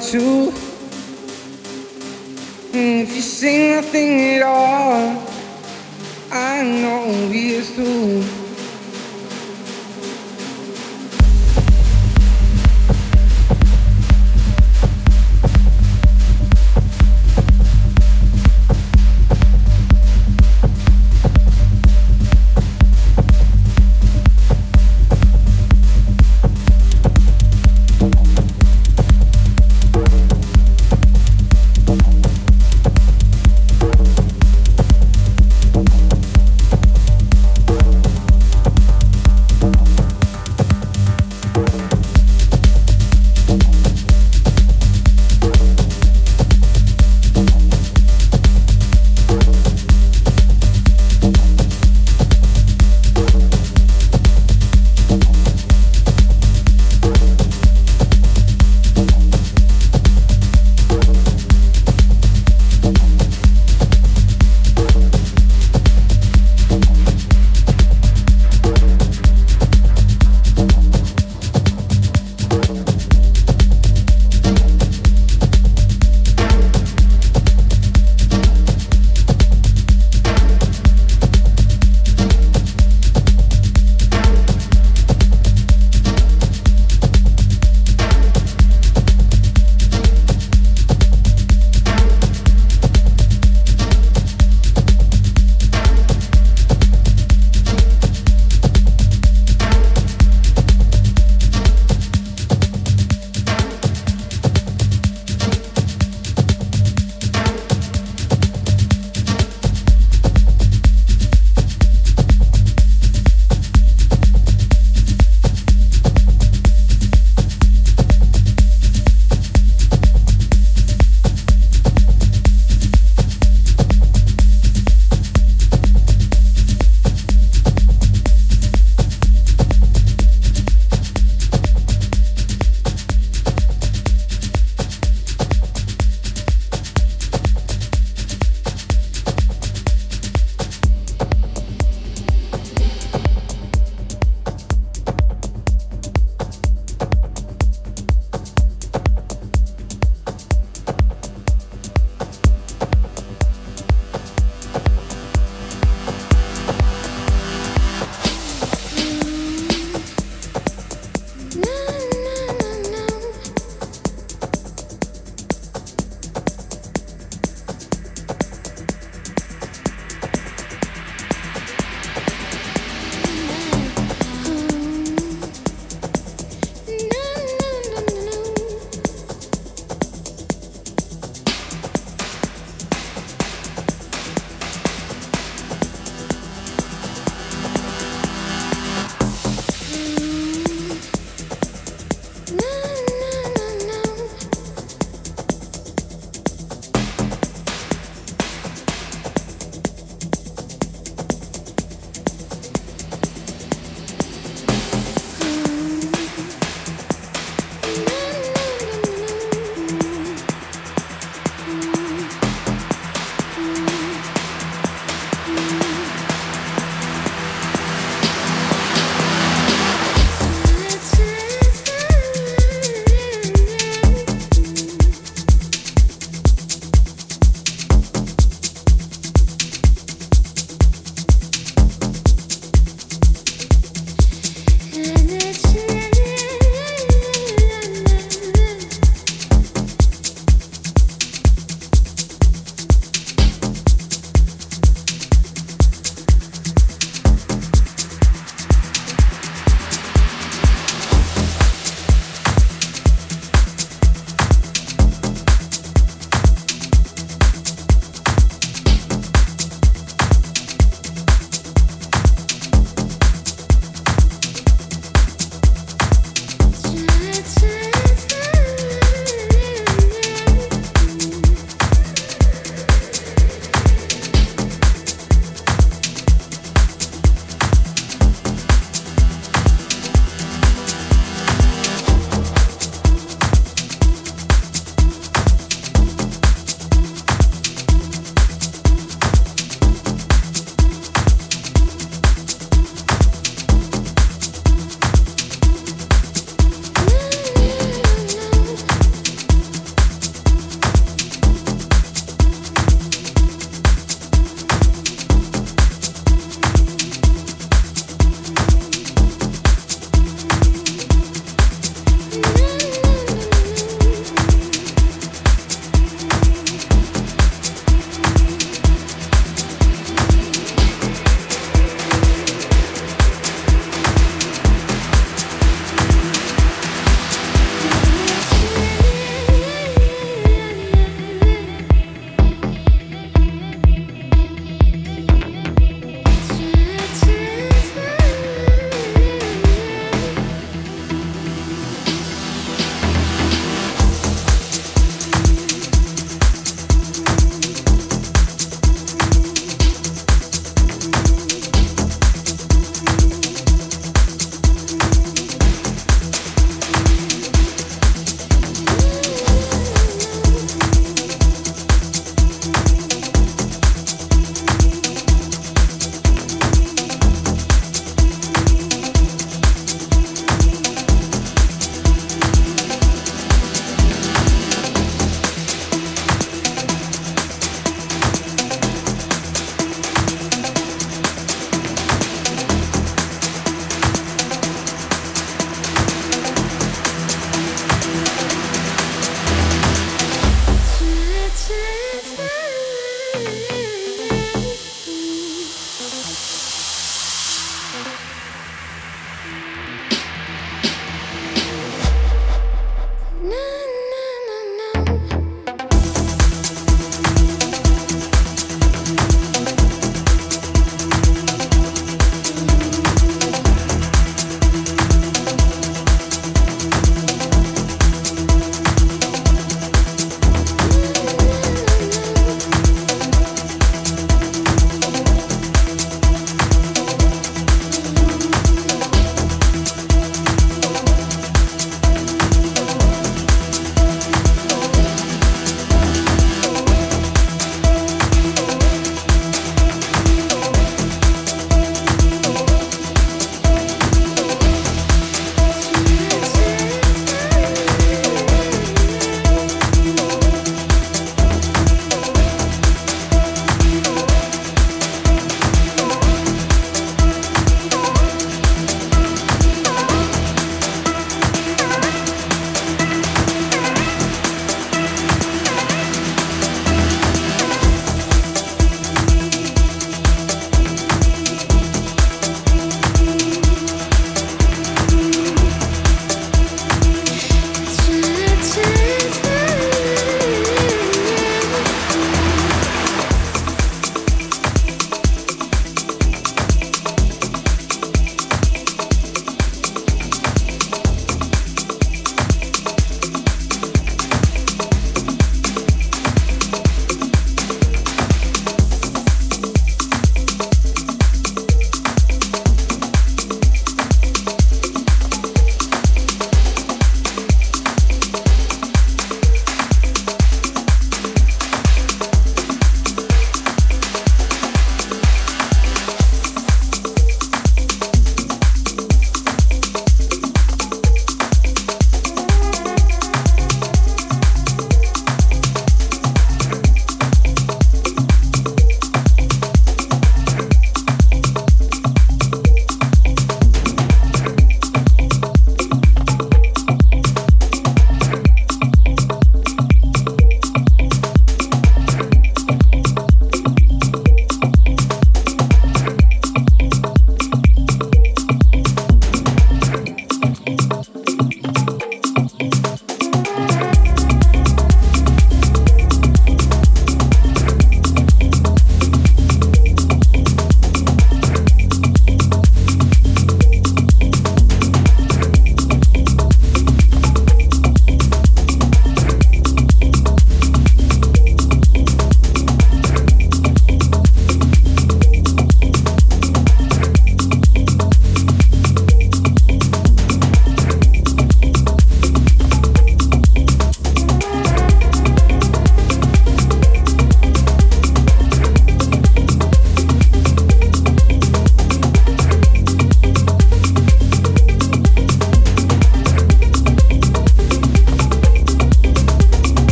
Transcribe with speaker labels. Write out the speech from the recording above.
Speaker 1: too. Mm, if you sing nothing at all, I know we're through.